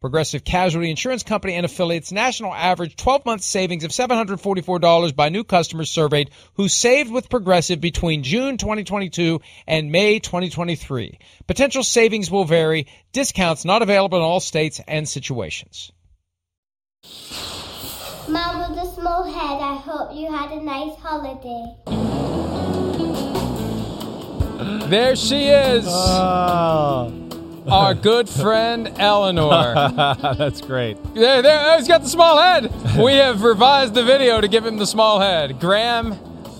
Progressive Casualty Insurance Company and affiliates national average 12 month savings of $744 by new customers surveyed who saved with Progressive between June 2022 and May 2023. Potential savings will vary. Discounts not available in all states and situations. Mom with a small head, I hope you had a nice holiday. There she is. Oh, Our good friend Eleanor. that's great. There, there, he's got the small head. We have revised the video to give him the small head. Graham,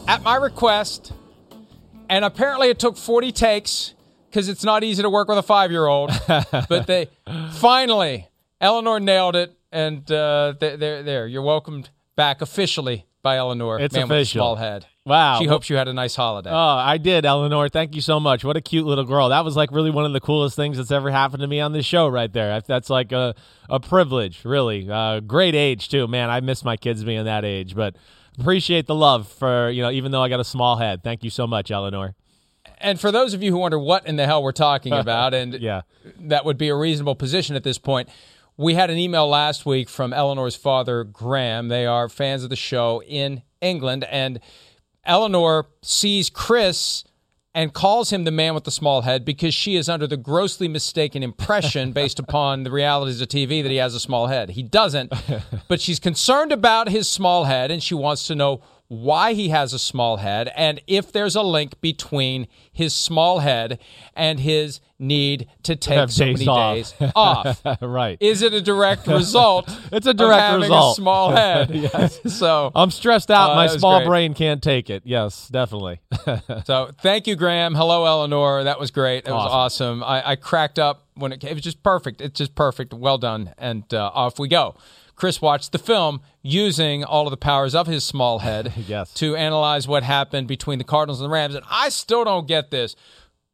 at my request, and apparently it took 40 takes because it's not easy to work with a five year old. but they finally, Eleanor nailed it. And uh, there, there, there. You're welcomed back officially by Eleanor. It's man With a official. small head. Wow. She hopes you had a nice holiday. Oh, I did, Eleanor. Thank you so much. What a cute little girl. That was like really one of the coolest things that's ever happened to me on this show right there. That's like a, a privilege, really. Uh, great age, too. Man, I miss my kids being that age, but appreciate the love for, you know, even though I got a small head. Thank you so much, Eleanor. and for those of you who wonder what in the hell we're talking about, and Yeah. that would be a reasonable position at this point. We had an email last week from Eleanor's father, Graham. They are fans of the show in England, and Eleanor sees Chris and calls him the man with the small head because she is under the grossly mistaken impression based upon the realities of TV that he has a small head. He doesn't, but she's concerned about his small head and she wants to know why he has a small head and if there's a link between his small head and his need to take so days many off. days off. right. Is it a direct result? It's a direct having result. A small head. Yes. So I'm stressed out. Uh, my small great. brain can't take it. Yes, definitely. So thank you, Graham. Hello, Eleanor. That was great. That was awesome. I, I cracked up when it came. It was just perfect. It's just perfect. Well done. And uh, off we go. Chris watched the film using all of the powers of his small head Yes. to analyze what happened between the Cardinals and the Rams. And I still don't get this.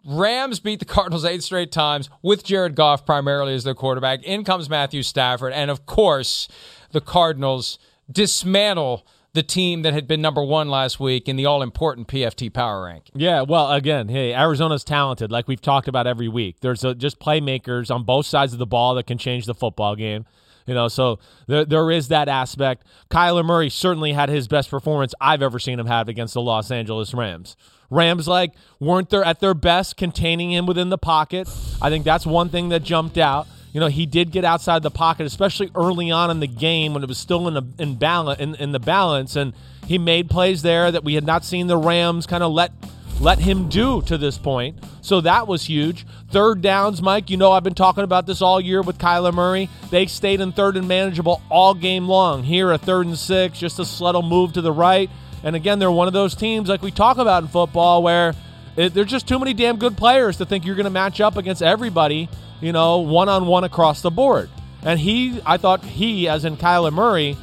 Rams beat the Cardinals eight straight times with Jared Goff primarily as their quarterback. In comes Matthew Stafford. And of course, the Cardinals dismantle the team that had been number one last week in the all important PFT power rank. Yeah, well, again, hey, Arizona's talented, like we've talked about every week. There's uh just playmakers on both sides of the ball that can change the football game. You know, so there, there is that aspect. Kyler Murray certainly had his best performance I've ever seen him have against the Los Angeles Rams. Rams like weren't there at their best containing him within the pocket. I think that's one thing that jumped out. You know, he did get outside the pocket, especially early on in the game when it was still in the in balance in, in the balance, and he made plays there that we had not seen the Rams kind of let let him do to this point. So that was huge. Third downs, Mike, you know I've been talking about this all year with Kyler Murray. They stayed in third and manageable all game long. Here, a third and six, just a subtle move to the right. And again, they're one of those teams like we talk about in football where it, there's just too many damn good players to think you're going to match up against everybody, you know, one on one across the board. And he, I thought he, as in Kyler Murray,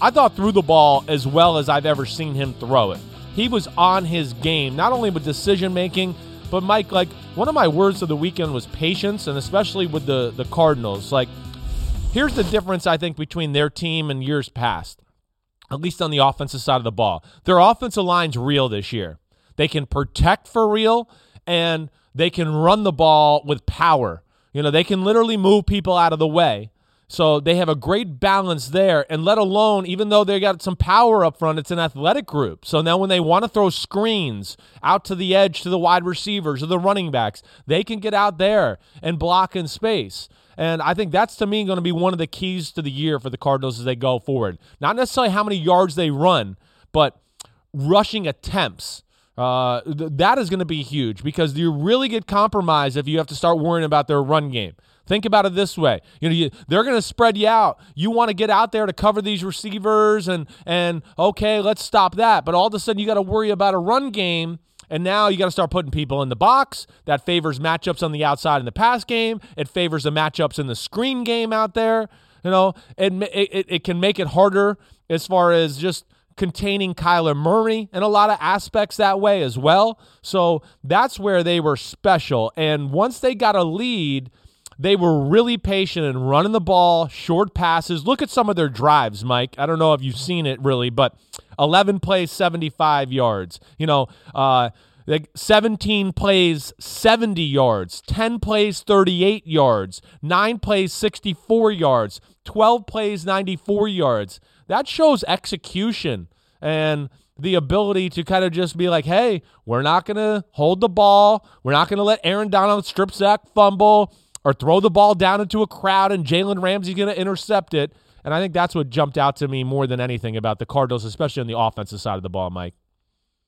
I thought threw the ball as well as I've ever seen him throw it. He was on his game, not only with decision making, but Mike, like one of my words of the weekend was patience, and especially with the the Cardinals. Like, here's the difference I think between their team and years past, at least on the offensive side of the ball. Their offensive line's real this year. They can protect for real, and they can run the ball with power. You know, they can literally move people out of the way. So they have a great balance there, and let alone, even though they got some power up front, it's an athletic group. So now when they want to throw screens out to the edge to the wide receivers or the running backs, they can get out there and block in space. And I think that's to me going to be one of the keys to the year for the Cardinals as they go forward. Not necessarily how many yards they run, but rushing attempts. Uh, th- that is going to be huge because you really get compromised if you have to start worrying about their run game. Think about it this way: you know, you, they're going to spread you out. You want to get out there to cover these receivers, and and okay, let's stop that. But all of a sudden, you got to worry about a run game. And now you got to start putting people in the box. That favors matchups on the outside in the pass game. It favors the matchups in the screen game out there. You know, it, it, it can make it harder as far as just containing Kyler Murray in a lot of aspects that way as well. So that's where they were special. And once they got a lead, they were really patient and running the ball, short passes. Look at some of their drives, Mike. I don't know if you've seen it really, but 11 plays, 75 yards. You know, uh, like 17 plays 70 yards 10 plays 38 yards 9 plays 64 yards 12 plays 94 yards that shows execution and the ability to kind of just be like hey we're not going to hold the ball we're not going to let aaron donald strip sack fumble or throw the ball down into a crowd and jalen ramsey's going to intercept it and i think that's what jumped out to me more than anything about the cardinals especially on the offensive side of the ball mike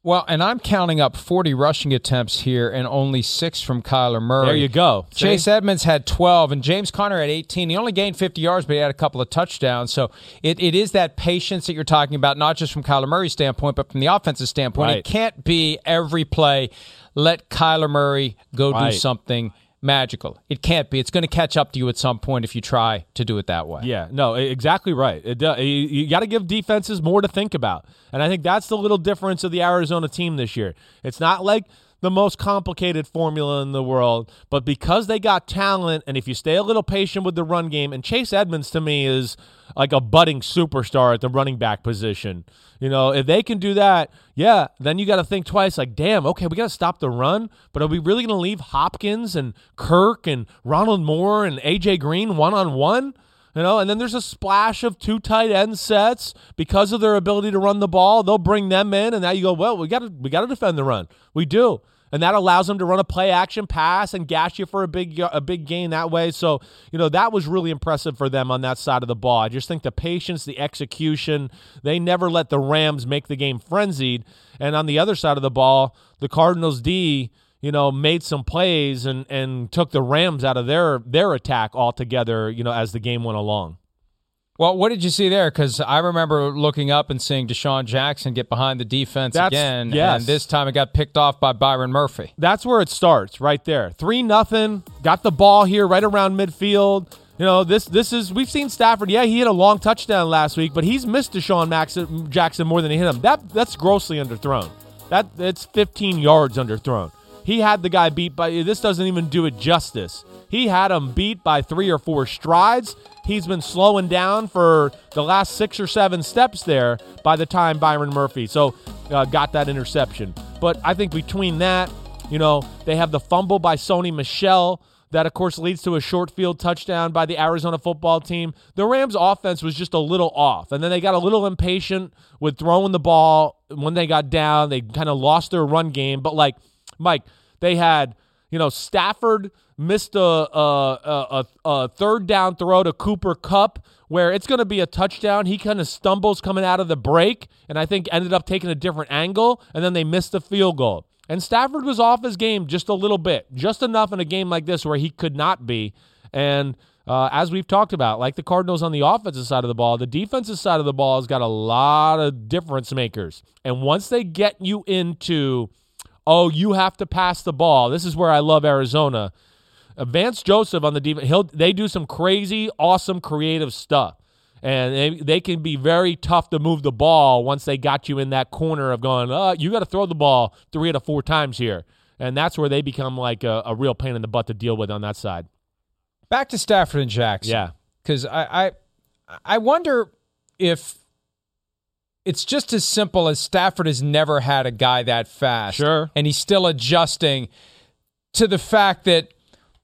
Well, and I'm counting up 40 rushing attempts here and only six from Kyler Murray. there you go See? Chase Edmonds had 12 and James Conner had 18. He only gained 50 yards, but he had a couple of touchdowns. So it, it is that patience that you're talking about, not just from Kyler Murray's standpoint, but from the offensive standpoint. Right. It can't be every play, let Kyler Murray go Right. do something magical. It can't be. It's going to catch up to you at some point if you try to do it that way. Yeah, no, exactly right. It, do- you you got to give defenses more to think about. And I think that's the little difference of the Arizona team this year. It's not like the most complicated formula in the world, but because they got talent, and if you stay a little patient with the run game, and Chase Edmonds to me is like a budding superstar at the running back position. You know, if they can do that, yeah, then you got to think twice. Like, damn, okay, we got to stop the run, but are we really going to leave Hopkins and Kirk and Rondale Moore and AJ Green one on one? You know, and then there's a splash of two tight end sets because of their ability to run the ball. They'll bring them in, and now you go, well, we got to we got to defend the run. We do, and that allows them to run a play action pass and gash you for a big a big gain that way. So you know that was really impressive for them on that side of the ball. I just think the patience, the execution, they never let the Rams make the game frenzied. And on the other side of the ball, the Cardinals D you know, made some plays and and took the Rams out of their their attack altogether, you know, as the game went along. Well, what did you see there? Because I remember looking up and seeing DeSean Jackson get behind the defense That's- again, yes. and this time it got picked off by Byron Murphy. That's where it starts, right there. Three nothing. Got the ball here right around midfield. You know, this this is we've seen Stafford. Yeah, he hit a long touchdown last week, but he's missed DeSean Max, Jackson more than he hit him. That that's grossly underthrown. That it's 15 yards underthrown. He had the guy beat by. This doesn't even do it justice. He had him beat by three or four strides. He's been slowing down for the last six or seven steps there by the time Byron Murphy so uh, got that interception. But I think between that, you know, they have the fumble by Sony Michel that, of course, leads to a short field touchdown by the Arizona football team. The Rams' offense was just a little off, and then they got a little impatient with throwing the ball when they got down. They kind of lost their run game, but like Mike, they had you know Stafford missed a a, a, a third down throw to Cooper Kupp where it's going to be a touchdown. He kind of stumbles coming out of the break, and I think ended up taking a different angle, and then they missed the field goal. And Stafford was off his game just a little bit, just enough in a game like this where he could not be. And uh, as we've talked about, like the Cardinals on the offensive side of the ball, the defensive side of the ball has got a lot of difference makers. And once they get you into, oh, you have to pass the ball, this is where I love Arizona. Uh, Vance Joseph on the defense, he'll they do some crazy, awesome, creative stuff. And they, they can be very tough to move the ball once they got you in that corner of going, uh, you got to throw the ball three out of four times here. And that's where they become like a, a real pain in the butt to deal with on that side. Back to Stafford and Jackson. Yeah. because I, I I wonder if it's just as simple as Stafford has never had a guy that fast. Sure. And he's still adjusting to the fact that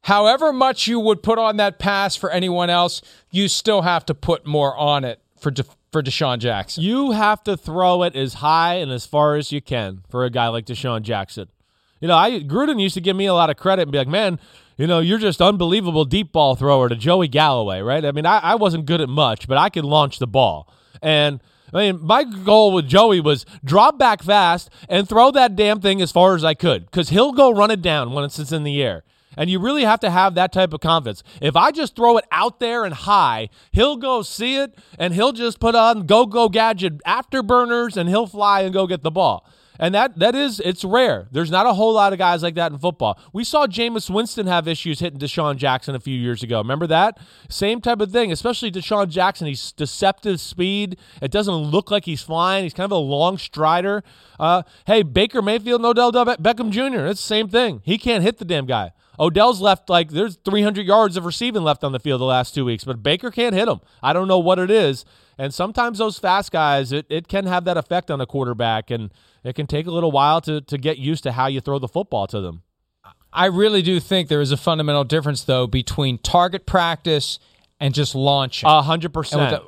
however much you would put on that pass for anyone else, you still have to put more on it for De- for DeSean Jackson. You have to throw it as high and as far as you can for a guy like DeSean Jackson. You know, I Gruden used to give me a lot of credit and be like, man, you know, you're just unbelievable deep ball thrower to Joey Galloway, right? I mean, I, I wasn't good at much, but I could launch the ball. And I mean, my goal with Joey was drop back fast and throw that damn thing as far as I could because he'll go run it down when it's in the air. And you really have to have that type of confidence. If I just throw it out there and high, he'll go see it and he'll just put on go go gadget afterburners and he'll fly and go get the ball. And that that is it's rare. There's not a whole lot of guys like that in football. We saw Jameis Winston have issues hitting DeSean Jackson a few years ago. Remember that? Same type of thing, especially DeSean Jackson. He's deceptive speed. It doesn't look like he's flying. He's kind of a long strider. Uh, hey, Baker Mayfield, Odell Beckham Jr. It's the same thing. He can't hit the damn guy. Odell's left like there's 300 yards of receiving left on the field the last two weeks, but Baker can't hit him. I don't know what it is. And sometimes those fast guys, it, it can have that effect on a quarterback, and it can take a little while to, to get used to how you throw the football to them. I really do think there is a fundamental difference, though, between target practice and just launching. A hundred percent.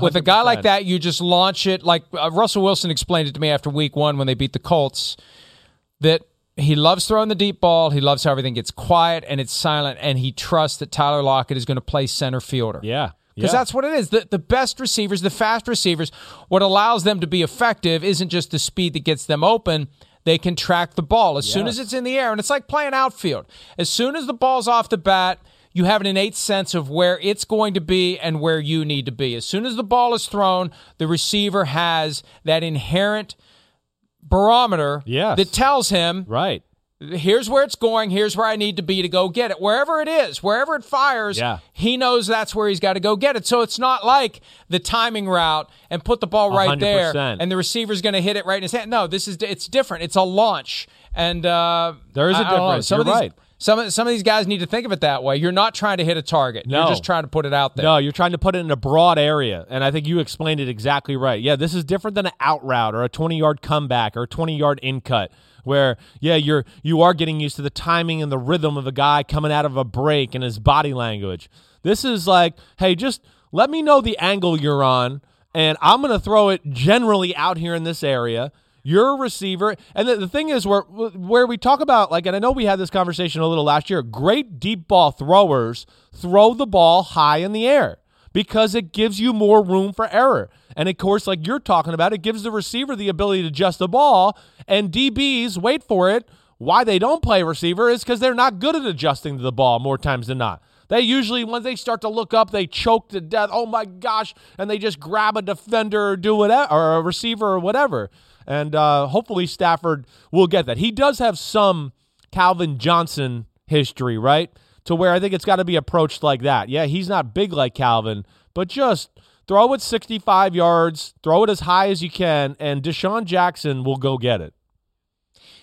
With a guy like that, you just launch it. Like uh, Russell Wilson explained it to me after week one when they beat the Colts that he loves throwing the deep ball. He loves how everything gets quiet and it's silent, and he trusts that Tyler Lockett is going to play center fielder. Yeah. Because yeah. that's what it is. The, the best receivers, the fast receivers, what allows them to be effective isn't just the speed that gets them open. They can track the ball as yes. soon as it's in the air. And it's like playing outfield. As soon as the ball's off the bat, you have an innate sense of where it's going to be and where you need to be. As soon as the ball is thrown, the receiver has that inherent barometer yes. that tells him right. Here's where it's going. Here's where i need to be to go get it. Wherever it is wherever it fires yeah. he knows that's where he's got to go get it. So it's not like the timing route and put the ball right 100%. there and the receiver's going to hit it right in his hand. No this is it's different. It's a launch. And uh, there is a difference. Some You're of these, right some of, some of these guys need to think of it that way. You're not trying to hit a target. No. You're just trying to put it out there. No, you're trying to put it in a broad area. And I think you explained it exactly right. Yeah, this is different than an out route or a 20 yard comeback or a 20 yard in cut where yeah you're you are getting used to the timing and the rhythm of a guy coming out of a break and his body language this is like hey just let me know the angle you're on and i'm going to throw it generally out here in this area you're a receiver. And the, the thing is, where where we talk about like, and I know we had this conversation a little last year. Great deep ball throwers throw the ball high in the air because it gives you more room for error. And of course, like you're talking about, it gives the receiver the ability to adjust the ball. And DBs wait for it. Why they don't play receiver is because they're not good at adjusting to the ball more times than not. They usually, when they start to look up, they choke to death. Oh my gosh! And they just grab a defender or do whatever, or a receiver or whatever and uh, hopefully Stafford will get that. He does have some Calvin Johnson history, right? To where I think it's got to be approached like that. Yeah, he's not big like Calvin, but just throw it 65 yards, throw it as high as you can, and DeSean Jackson will go get it.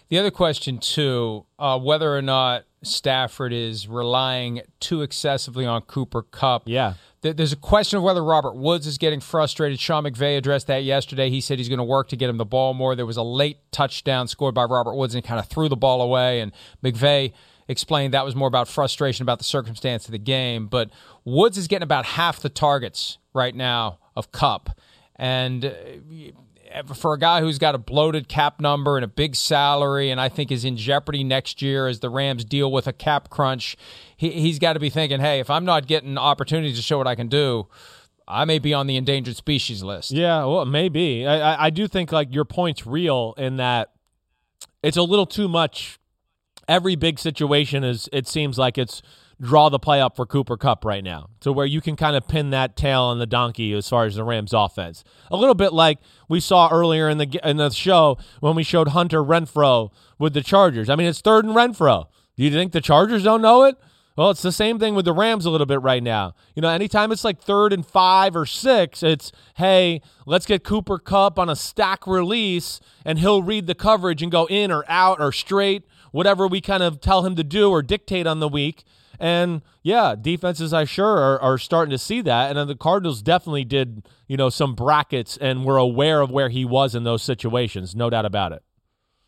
The other question, too, uh, whether or not Stafford is relying too excessively on Cooper Kupp. Yeah. There's a question of whether Robert Woods is getting frustrated. Sean McVay addressed that yesterday. He said he's going to work to get him the ball more. There was a late touchdown scored by Robert Woods and kind of threw the ball away. And McVay explained that was more about frustration about the circumstance of the game. But Woods is getting about half the targets right now of Kupp. And uh, Uh, for a guy who's got a bloated cap number and a big salary, and I think is in jeopardy next year as the Rams deal with a cap crunch, he, he's got to be thinking, hey, if I'm not getting opportunities to show what I can do, I may be on the endangered species list. Yeah, well, maybe. I, I, I do think like your point's real in that it's a little too much. Every big situation is. It seems like it's draw the play up for Cooper Kupp right now to where you can kind of pin that tail on the donkey as far as the Rams offense. A little bit like we saw earlier in the in the show when we showed Hunter Renfrow with the Chargers. I mean, it's third and Renfrow. Do you think the Chargers don't know it? Well, it's the same thing with the Rams a little bit right now. You know, anytime it's like third and five or six, it's, hey, let's get Cooper Kupp on a stack release and he'll read the coverage and go in or out or straight, whatever we kind of tell him to do or dictate on the week And yeah, defenses I sure are, are starting to see that. And then the Cardinals definitely did, you know, some brackets and were aware of where he was in those situations, no doubt about it.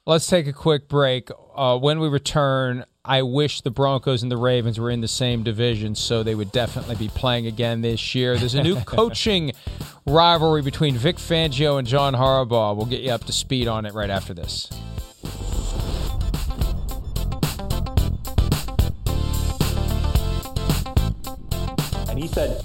Let's take a quick break. Uh, when we return, I wish the Broncos and the Ravens were in the same division, so they would definitely be playing again this year. There's a new coaching rivalry between Vic Fangio and John Harbaugh. We'll get you up to speed on it right after this. Said,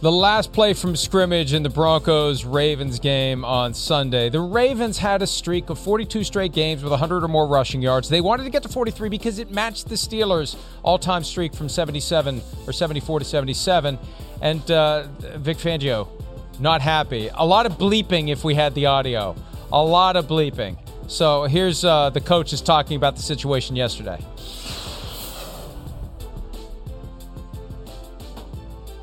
The last play from scrimmage in the Broncos Ravens game on Sunday. The Ravens had a streak of 42 straight games with 100 or more rushing yards. They wanted to get to 43 because it matched the Steelers' all time streak from 77 or 74 to 77. And uh, Vic Fangio, not happy. A lot of bleeping if we had the audio. A lot of bleeping. So here's uh, the coaches talking about the situation yesterday.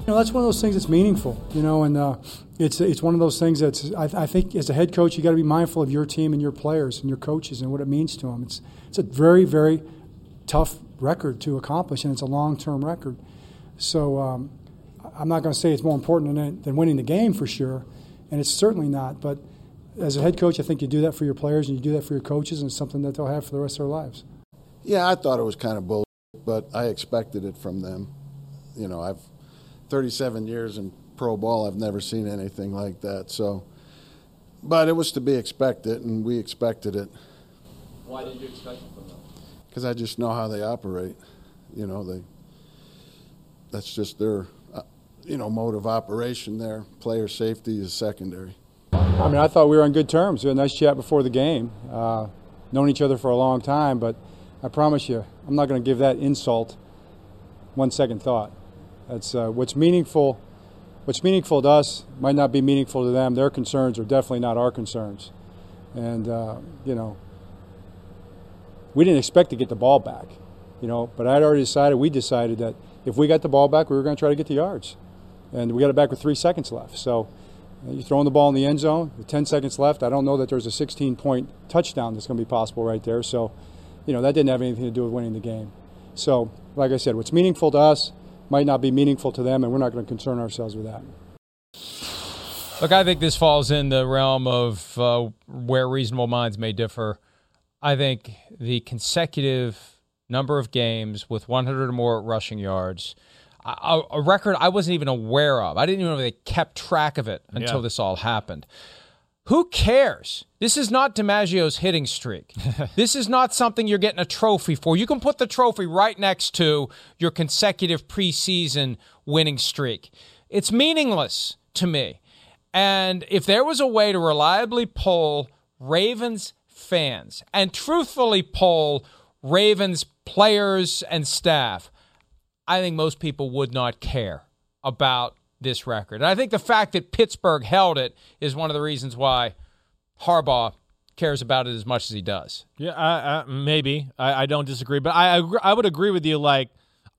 You know, that's one of those things that's meaningful, you know, and uh, it's it's one of those things that's I, I think as a head coach you got to be mindful of your team and your players and your coaches and what it means to them. It's it's a very very tough record to accomplish and it's a long term record. So um, I'm not going to say it's more important than, than winning the game for sure, and it's certainly not. But as a head coach, I think you do that for your players and you do that for your coaches, and it's something that they'll have for the rest of their lives. Yeah, I thought it was kind of bull, but I expected it from them. You know, I've 37 years in pro ball, I've never seen anything like that. So, but it was to be expected, and we expected it. Why did you expect it from them? Because I just know how they operate. You know, they. That's just their, uh, you know, mode of operation. There, player safety is secondary. I mean, I thought we were on good terms. We had a nice chat before the game. Uh, known each other for a long time, but I promise you, I'm not going to give that insult one second thought. That's uh, what's meaningful. What's meaningful to us might not be meaningful to them. Their concerns are definitely not our concerns, and uh, you know, we didn't expect to get the ball back, you know. But I'd already decided. We decided that if we got the ball back, we were going to try to get the yards, and we got it back with three seconds left. So. You're throwing the ball in the end zone with 10 seconds left. I don't know that there's a 16 point touchdown that's going to be possible right there. So, you know, that didn't have anything to do with winning the game. So, like I said, what's meaningful to us might not be meaningful to them, and we're not going to concern ourselves with that. Look, I think this falls in the realm of uh, where reasonable minds may differ. I think the consecutive number of games with 100 or more rushing yards, a, a record I wasn't even aware of. I didn't even know they kept track of it until Yeah. this all happened. Who cares? This is not DiMaggio's hitting streak. this is not something you're getting a trophy for. You can put the trophy right next to your consecutive preseason winning streak. It's meaningless to me. And if there was a way to reliably poll Ravens fans and truthfully poll Ravens players and staff, I think most people would not care about this record. And I think the fact that Pittsburgh held it is one of the reasons why Harbaugh cares about it as much as he does. Yeah, I, I, maybe. I, I don't disagree, but I agree, I would agree with you. Like,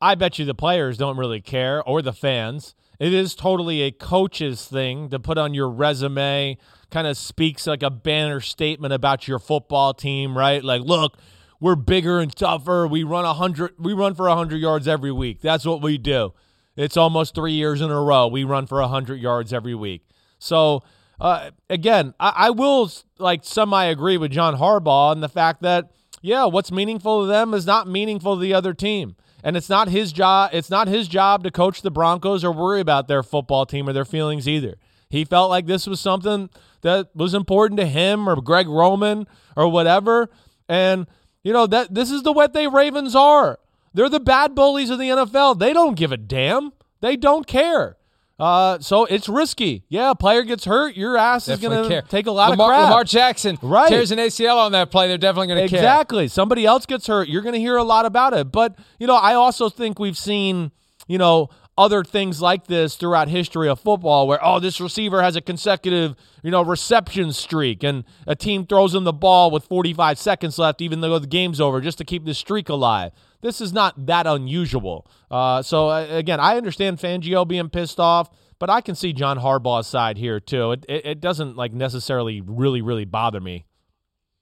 I bet you the players don't really care or the fans. It is totally a coach's thing to put on your resume. Kind of speaks like a banner statement about your football team, right? Like, look, we're bigger and tougher. We run a hundred. We run for a hundred yards every week. That's what we do. It's almost three years in a row. We run for a hundred yards every week. So uh, again, I, I will like semi agree with John Harbaugh in the fact that yeah, what's meaningful to them is not meaningful to the other team, and it's not his job. It's not his job to coach the Broncos or worry about their football team or their feelings either. He felt like this was something that was important to him or Greg Roman or whatever, and you know that this is the what they Ravens are. They're the bad bullies of the NFL. They don't give a damn. They don't care. Uh, so it's risky. Yeah, a player gets hurt, your ass is going to take a lot Lamar, of crap. Lamar Jackson Right. tears an ACL on that play. They're definitely going to care. Exactly. Somebody else gets hurt, you're going to hear a lot about it. But, you know, I also think we've seen, you know, other things like this throughout history of football where, oh, this receiver has a consecutive, you know, reception streak and a team throws him the ball with 45 seconds left, even though the game's over, just to keep the streak alive. This is not that unusual. Uh, so, uh, again, I understand Fangio being pissed off, but I can see John Harbaugh's side here, too. It, it, it doesn't, like, necessarily really, really bother me.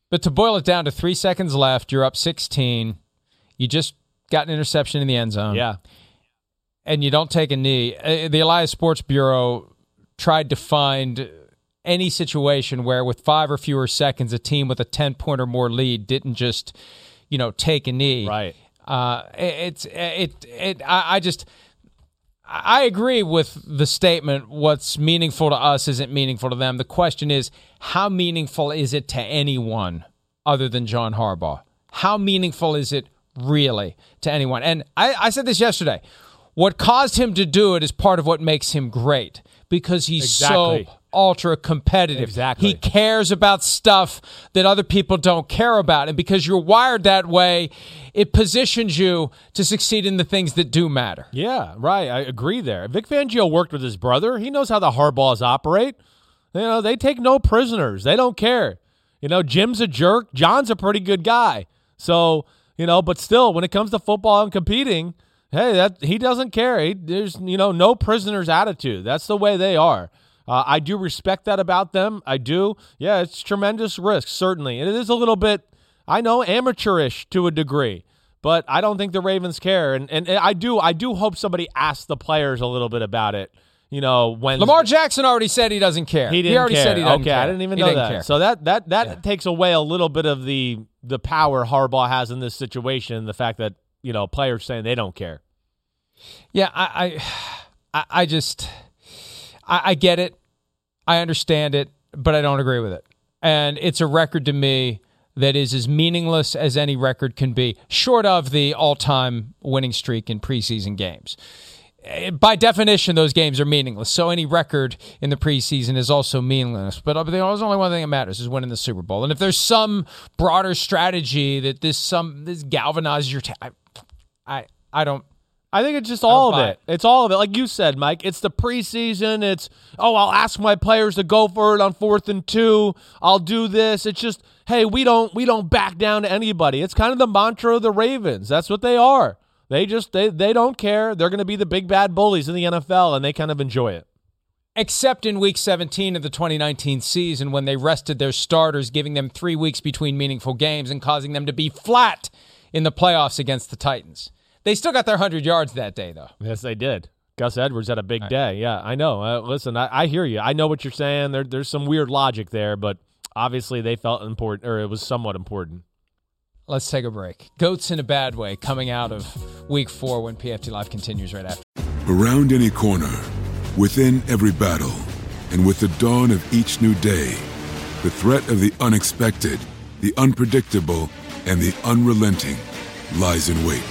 But to boil it down to three seconds left, you're up 16. You just got an interception in the end zone. Yeah. And you don't take a knee. Uh, The Elias Sports Bureau tried to find any situation where, with five or fewer seconds, a team with a 10 point or more lead didn't just, you know, take a knee. Right. Uh, it's it it I, I just I agree with the statement. What's meaningful to us isn't meaningful to them. The question is, how meaningful is it to anyone other than John Harbaugh? How meaningful is it really to anyone? And I, I said this yesterday. What caused him to do it is part of what makes him great because he's Exactly. so ultra competitive. Exactly. He cares about stuff that other people don't care about. And because you're wired that way, it positions you to succeed in the things that do matter. Yeah, right. I agree there. Vic Fangio worked with his brother. He knows how the Harbaughs operate. You know, they take no prisoners. They don't care. You know, Jim's a jerk. John's a pretty good guy. So, you know, but still, when it comes to football and competing, hey, that he doesn't care. He, there's, you know, no prisoners attitude. That's the way they are. Uh, I do respect that about them. I do. Yeah, it's tremendous risk, certainly. And it is a little bit, I know, amateurish to a degree but I don't think the Ravens care. And and I do I do hope somebody asks the players a little bit about it. You know, when Lamar Jackson already said he doesn't care. he didn't already care. said he doesn't okay, care. I didn't even He know didn't that. care. So that that that Yeah. takes away a little bit of the the power Harbaugh has in this situation. The fact that you know players saying they don't care. Yeah, I, I- I just, I, I get it, I understand it, but I don't agree with it. And it's a record to me that is as meaningless as any record can be, short of the all-time winning streak in preseason games. Eh, By definition, those games are meaningless. So any record in the preseason is also meaningless. But uh, there's only one thing that matters: is winning the Super Bowl. And if there's some broader strategy that this some this galvanizes your, ta- I, I, I don't. I think it's just all of it. It's all of it. Like you said, Mike, it's the preseason. It's, oh, I'll ask my players to go for it on fourth and two. I'll do this. It's just, hey, we don't we don't back down to anybody. It's kind of the mantra of the Ravens. That's what they are. They just they they don't care. They're going to be the big bad bullies in the NFL and they kind of enjoy it. except in week 17 of the 2019 season when they rested their starters, giving them three weeks between meaningful games and causing them to be flat in the playoffs against the Titans. They still got their 100 yards that day, though. Yes, they did. Gus Edwards had a big day. Yeah, I know. Uh, listen, I, I hear you. I know what you're saying. There, there's some weird logic there, but obviously they felt important, or it was somewhat important. Let's take a break. Goats in a bad way coming out of week four when PFT Live continues right after. Around any corner, within every battle, and with the dawn of each new day, the threat of the unexpected, the unpredictable, and the unrelenting lies in wait.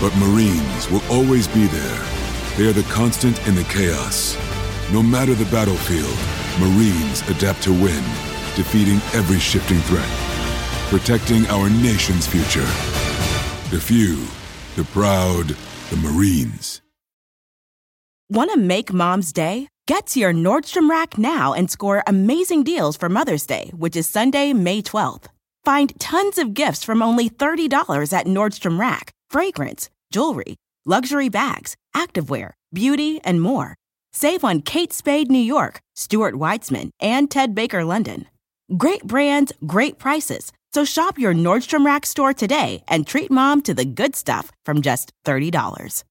But Marines will always be there. They are the constant in the chaos. No matter the battlefield, Marines adapt to win, defeating every shifting threat, protecting our nation's future. The few, the proud, the Marines. Want to make mom's day? Get to your Nordstrom Rack now and score amazing deals for Mother's Day, which is Sunday, May 12th. Find tons of gifts from only $30 at Nordstrom Rack fragrance, jewelry, luxury bags, activewear, beauty, and more. Save on Kate Spade New York, Stuart Weitzman, and Ted Baker London. Great brands, great prices. So shop your Nordstrom Rack store today and treat mom to the good stuff from just $30.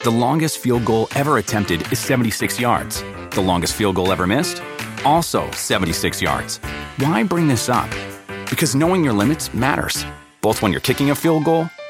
The longest field goal ever attempted is 76 yards. The longest field goal ever missed? Also 76 yards. Why bring this up? Because knowing your limits matters, both when you're kicking a field goal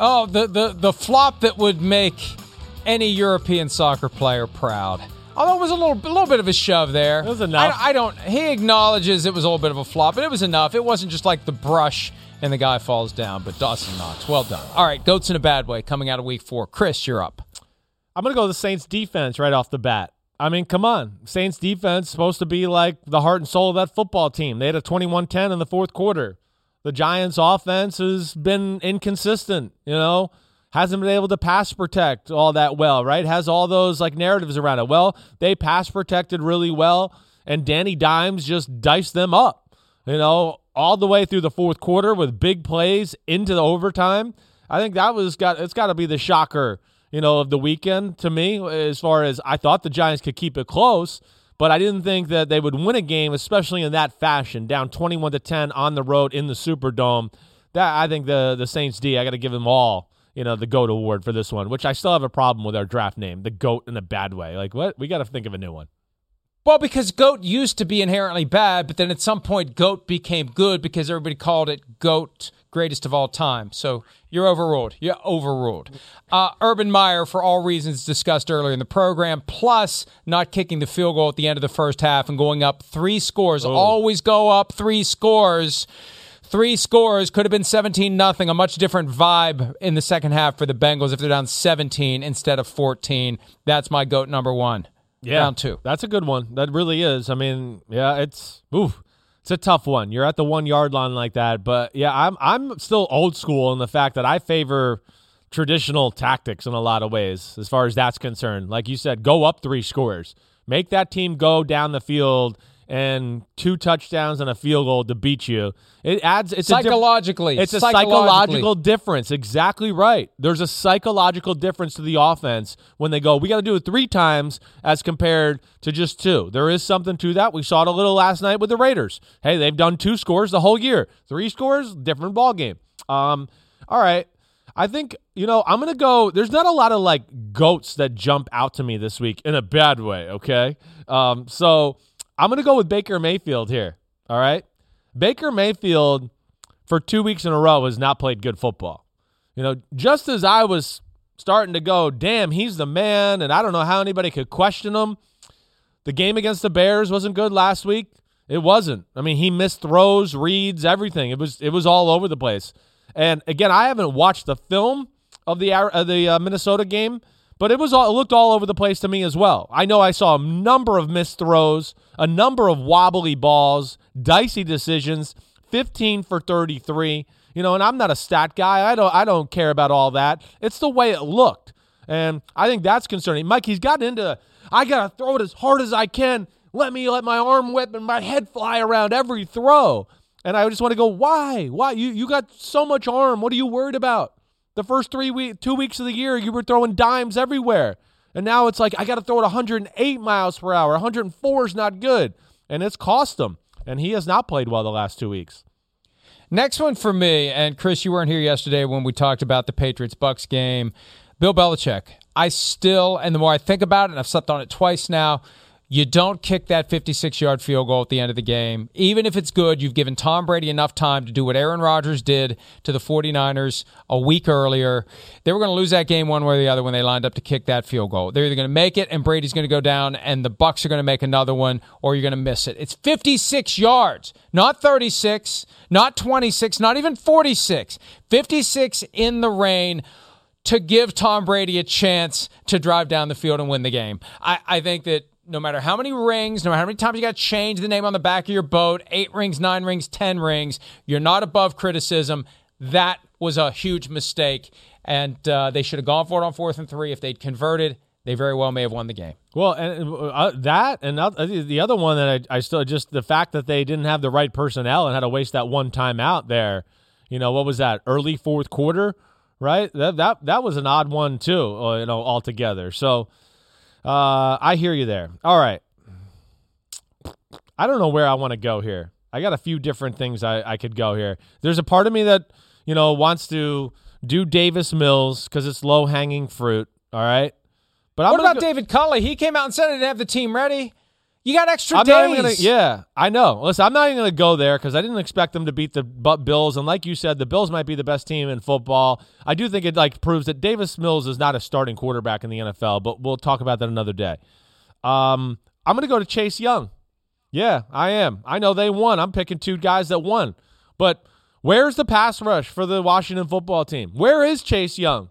oh the the the flop that would make any European soccer player proud. Although it was a little a little bit of a shove there. It was enough. I, I don't. He acknowledges it was a little bit of a flop, but it was enough. It wasn't just like the brush and the guy falls down. But Dawson Knox, well done. All right, goats in a bad way coming out of week four. Chris, you're up. I'm going to go the Saints defense right off the bat. I mean, come on. Saints defense supposed to be like the heart and soul of that football team. They had a 21-10 in the fourth quarter. The Giants offense has been inconsistent, you know. hasn't been able to pass protect all that well, right? Has all those like narratives around it. Well, they pass protected really well, and Danny Dimes just diced them up, you know, all the way through the fourth quarter with big plays into the overtime. I think that was got it's got to be the shocker, you know, of the weekend to me. As far as I thought the Giants could keep it close, but I didn't think that they would win a game, especially in that fashion, down twenty-one to ten on the road in the Superdome. That I think the the Saints D, I got to give them all you know, the GOAT award for this one, which I still have a problem with our draft name, the GOAT in a bad way. Like, what? We got to think of a new one. Well, because GOAT used to be inherently bad, but then at some point, GOAT became good because everybody called it GOAT, greatest of all time. So you're overruled. You're overruled. Uh, Urban Meyer, for all reasons discussed earlier in the program, plus not kicking the field goal at the end of the first half and going up three scores. Oh. Always go up three scores. Three scores could have been 17 nothing. A much different vibe in the second half for the Bengals if they're down 17 instead of 14. That's my goat number one. Yeah, down two. That's a good one. That really is. I mean, yeah, it's oof, it's a tough one. You're at the one yard line like that, but yeah, I'm I'm still old school in the fact that I favor traditional tactics in a lot of ways as far as that's concerned. Like you said, go up three scores, make that team go down the field and two touchdowns and a field goal to beat you. It adds it's psychologically. A it's a psychological difference. Exactly right. There's a psychological difference to the offense when they go, we got to do it three times as compared to just two. There is something to that. We saw it a little last night with the Raiders. Hey, they've done two scores the whole year. Three scores, different ball game. Um, all right. I think, you know, I'm going to go. There's not a lot of like goats that jump out to me this week in a bad way, okay? Um, so I'm going to go with Baker Mayfield here. All right. Baker Mayfield, for two weeks in a row, has not played good football. You know, just as I was starting to go, damn, he's the man, and I don't know how anybody could question him. The game against the Bears wasn't good last week. It wasn't. I mean, he missed throws, reads, everything. It was it was all over the place. And again, I haven't watched the film of the uh, the uh, Minnesota game, but it was all, it looked all over the place to me as well. I know I saw a number of missed throws, a number of wobbly balls, dicey decisions, 15 for 33. You know, and I'm not a stat guy. I don't I don't care about all that. It's the way it looked. And I think that's concerning. Mike, he's gotten into I got to throw it as hard as I can. Let me let my arm whip and my head fly around every throw. And I just want to go, why? Why? You you got so much arm. What are you worried about? The first three week, two weeks of the year, you were throwing dimes everywhere. And now it's like, I got to throw it 108 miles per hour. 104 is not good. And it's cost him. And he has not played well the last two weeks. Next one for me, and Chris, you weren't here yesterday when we talked about the Patriots Bucks game. Bill Belichick. I still, and the more I think about it, and I've slept on it twice now, you don't kick that 56 yard field goal at the end of the game. Even if it's good, you've given Tom Brady enough time to do what Aaron Rodgers did to the 49ers a week earlier. They were going to lose that game one way or the other when they lined up to kick that field goal. They're either going to make it and Brady's going to go down and the Bucks are going to make another one or you're going to miss it. It's 56 yards, not 36, not 26, not even 46. 56 in the rain to give Tom Brady a chance to drive down the field and win the game. I, I think that no matter how many rings, no matter how many times you got to change the name on the back of your boat, eight rings, nine rings, 10 rings, you're not above criticism. That was a huge mistake. And uh, they should have gone for it on fourth and three. If they'd converted, they very well may have won the game. Well, and uh, that and uh, the other one that I, I, still just the fact that they didn't have the right personnel and had to waste that one time out there. You know what was that early fourth quarter, right? That that that was an odd one too. Uh, you know altogether. So uh, I hear you there. All right. I don't know where I want to go here. I got a few different things I, I could go here. There's a part of me that, you know, wants to do Davis Mills because it's low hanging fruit. All right. But what about go- David Culley? He came out and said he didn't have the team ready. You got extra I'm days. Gonna, yeah, I know. Listen, I'm not even going to go there because I didn't expect them to beat the Bills, and like you said, the Bills might be the best team in football. I do think it like proves that Davis Mills is not a starting quarterback in the NFL, but we'll talk about that another day. Um, I'm going to go to Chase Young. Yeah, I am. I know they won. I'm picking two guys that won, but where's the pass rush for the Washington football team? Where is Chase Young?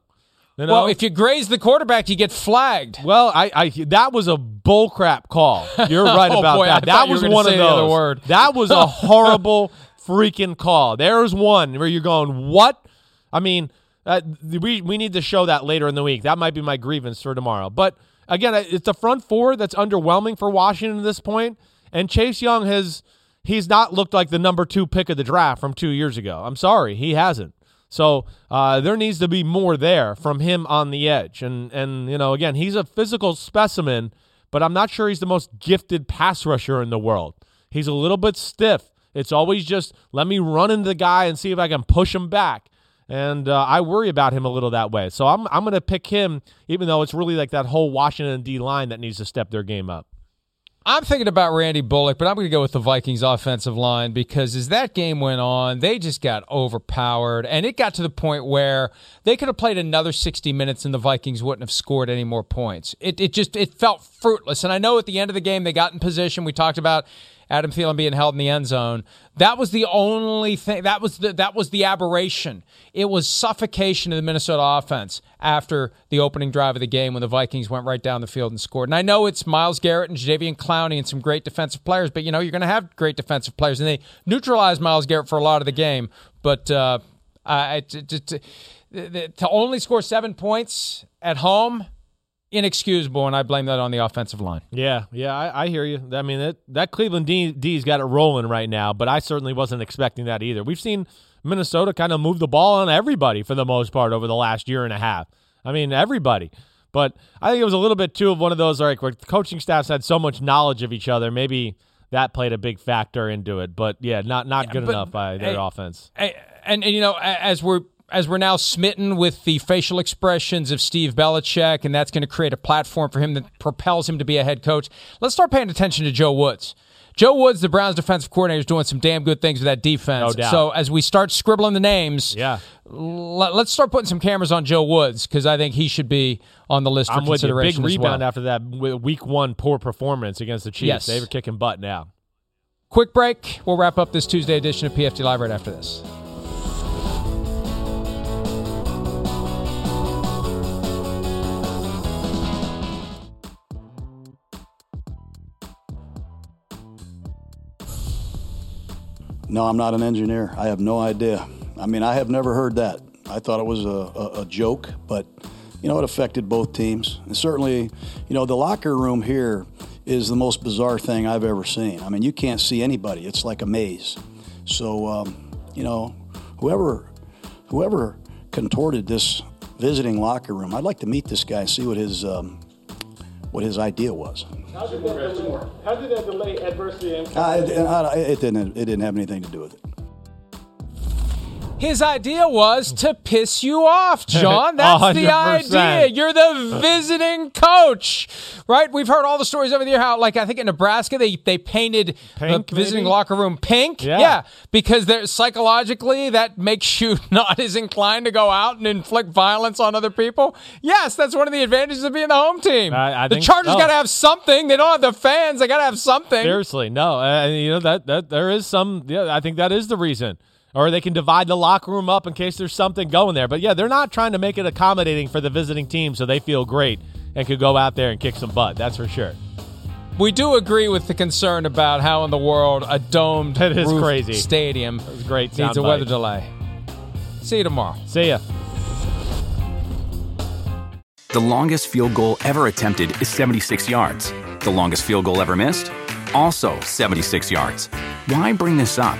You know? Well, if you graze the quarterback, you get flagged. Well, I, I that was a bullcrap call. You're right oh, about boy, that. that was one of those. Word. That was a horrible freaking call. There's one where you're going, what? I mean, Uh, we we need to show that later in the week. That might be my grievance for tomorrow. But again, it's the front four that's underwhelming for Washington at this point. And Chase Young has he's not looked like the number two pick of the draft from two years ago. I'm sorry, he hasn't. So uh, there needs to be more there from him on the edge. And and you know, again, he's a physical specimen, but I'm not sure he's the most gifted pass rusher in the world. He's a little bit stiff. It's always just let me run into the guy and see if I can push him back. And uh, I worry about him a little that way. So I'm I'm going to pick him, even though it's really like that whole Washington D line that needs to step their game up. I'm thinking about Randy Bullock, but I'm going to go with the Vikings offensive line because as that game went on, they just got overpowered. And it got to the point where they could have played another 60 minutes and the Vikings wouldn't have scored any more points. It, it just it felt fruitless. And I know at the end of the game, they got in position. We talked about Adam Thielen being held in the end zone. That was the only thing. That was the that was the aberration. It was suffocation of the Minnesota offense after the opening drive of the game when the Vikings went right down the field and scored. And I know it's Myles Garrett and Jadeveon Clowney and some great defensive players, but you know you're going to have great defensive players, and they neutralized Myles Garrett for a lot of the game. But uh, I, to, to, to only score seven points at home inexcusable, and I blame that on the offensive line. Yeah, yeah, I, I hear you. I mean, that, that Cleveland D, D's got it rolling right now, but I certainly wasn't expecting that either. We've seen Minnesota kind of move the ball on everybody for the most part over the last year and a half. I mean, everybody. But I think it was a little bit too of one of those like where the coaching staffs had so much knowledge of each other. Maybe that played a big factor into it. But yeah, not not yeah, good but, enough by their offense. And, and, and you know, as we're as we're now smitten with the facial expressions of Steve Belichick, and that's going to create a platform for him that propels him to be a head coach. Let's start paying attention to Joe Woods. Joe Woods, the Browns defensive coordinator, is doing some damn good things with that defense. No so as we start scribbling the names, yeah, let, us start putting some cameras on Joe Woods because I think he should be on the list for I'm consideration. With you. Big rebound well. after that week one poor performance against the Chiefs. Yes. They were kicking butt now. Quick break. We'll wrap up this Tuesday edition of PFT Live right after this. No, I'm not an engineer. I have no idea. I mean, I have never heard that. I thought it was a, a, a joke, but you know, it affected both teams. And certainly, you know, the locker room here is the most bizarre thing I've ever seen. I mean, you can't see anybody. It's like a maze. So, um, you know, whoever whoever contorted this visiting locker room, I'd like to meet this guy and see what his um, what his idea was. How did that delay, how did that delay adversity impact? Uh, it, uh, it, didn't. It didn't have anything to do with it. His idea was to piss you off, John. That's the idea. You're the visiting coach, right? We've heard all the stories over the year how, like, I think in Nebraska they they painted pink, the visiting maybe? locker room pink. Yeah, yeah because they're psychologically that makes you not as inclined to go out and inflict violence on other people. Yes, that's one of the advantages of being the home team. I, I the Chargers got to have something. They don't have the fans. They got to have something. Seriously, no. Uh, you know that that there is some. Yeah, I think that is the reason or they can divide the locker room up in case there's something going there. But yeah, they're not trying to make it accommodating for the visiting team so they feel great and could go out there and kick some butt. That's for sure. We do agree with the concern about how in the world a domed that is crazy. stadium great needs a bite. weather delay. See you tomorrow. See ya. The longest field goal ever attempted is 76 yards. The longest field goal ever missed? Also 76 yards. Why bring this up?